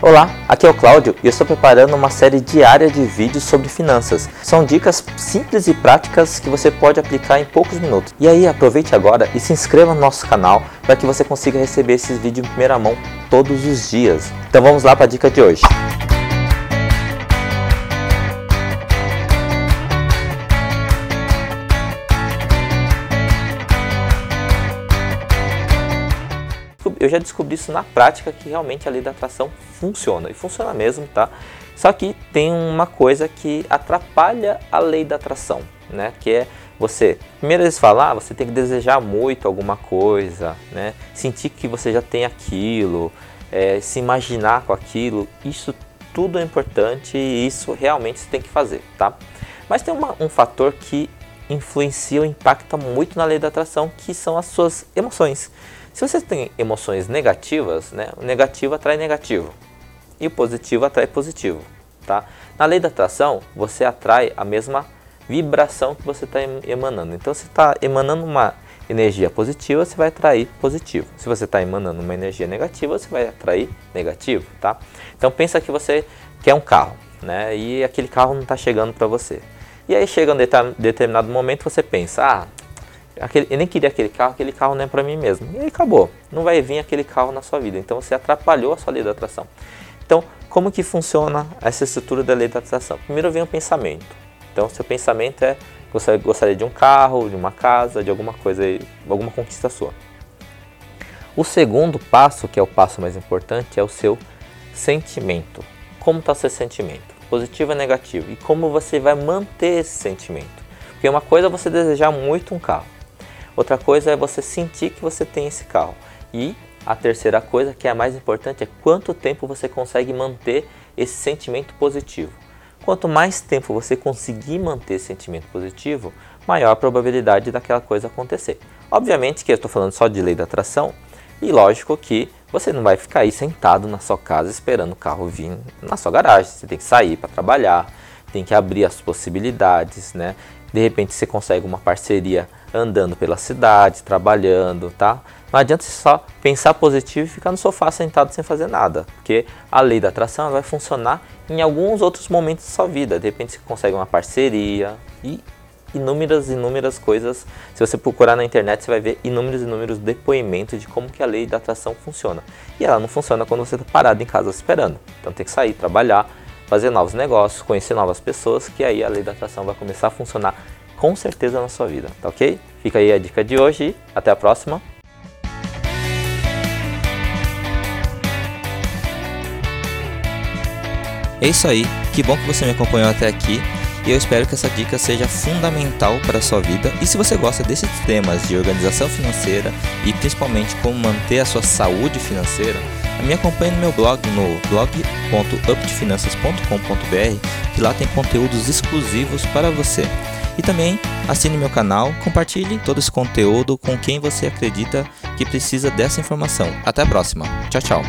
Olá, aqui é o Cláudio e eu estou preparando uma série diária de vídeos sobre finanças. São dicas simples e práticas que você pode aplicar em poucos minutos. E aí, aproveite agora e se inscreva no nosso canal para que você consiga receber esses vídeos em primeira mão todos os dias. Então vamos lá para a dica de hoje. Eu já descobri isso na prática que realmente a lei da atração funciona e funciona mesmo, tá? Só que tem uma coisa que atrapalha a lei da atração, né? Que é você, primeiro eles falar, ah, você tem que desejar muito alguma coisa, né? Sentir que você já tem aquilo, é, se imaginar com aquilo, isso tudo é importante e isso realmente você tem que fazer, tá? Mas tem uma, um fator que influencia ou impacta muito na lei da atração, que são as suas emoções. Se você tem emoções negativas, né, o negativo atrai negativo e o positivo atrai positivo. Tá? Na lei da atração, você atrai a mesma vibração que você está emanando. Então, se está emanando uma energia positiva, você vai atrair positivo. Se você está emanando uma energia negativa, você vai atrair negativo. Tá? Então, pensa que você quer um carro né, e aquele carro não está chegando para você. E aí chega um determinado momento, você pensa, ah, aquele, eu nem queria aquele carro, aquele carro não é para mim mesmo. E aí acabou. Não vai vir aquele carro na sua vida. Então você atrapalhou a sua lei da atração. Então, como que funciona essa estrutura da lei da atração? Primeiro vem o pensamento. Então, seu pensamento é você gostaria de um carro, de uma casa, de alguma coisa, alguma conquista sua. O segundo passo, que é o passo mais importante, é o seu sentimento. Como está o seu sentimento? Positivo ou negativo? E como você vai manter esse sentimento? Porque uma coisa é você desejar muito um carro. Outra coisa é você sentir que você tem esse carro. E a terceira coisa, que é a mais importante, é quanto tempo você consegue manter esse sentimento positivo. Quanto mais tempo você conseguir manter esse sentimento positivo, maior a probabilidade daquela coisa acontecer. Obviamente que eu estou falando só de lei da atração, e lógico que você não vai ficar aí sentado na sua casa esperando o carro vir na sua garagem. Você tem que sair para trabalhar, tem que abrir as possibilidades, né? De repente você consegue uma parceria andando pela cidade, trabalhando, tá? Não adianta você só pensar positivo e ficar no sofá sentado sem fazer nada, porque a lei da atração vai funcionar em alguns outros momentos da sua vida. De repente você consegue uma parceria e inúmeras, inúmeras coisas. Se você procurar na internet, você vai ver inúmeros, inúmeros depoimentos de como que a lei da atração funciona. E ela não funciona quando você está parado em casa esperando. Então tem que sair, trabalhar, fazer novos negócios, conhecer novas pessoas, que aí a lei da atração vai começar a funcionar com certeza na sua vida, tá ok? Fica aí a dica de hoje até a próxima. É isso aí, que bom que você me acompanhou até aqui e eu espero que essa dica seja fundamental para a sua vida. E se você gosta desses temas de organização financeira e principalmente como manter a sua saúde financeira, me acompanhe no meu blog no blog.updefinanças.com.br que lá tem conteúdos exclusivos para você. E também assine meu canal, compartilhe todo esse conteúdo com quem você acredita que precisa dessa informação. Até a próxima. Tchau, tchau.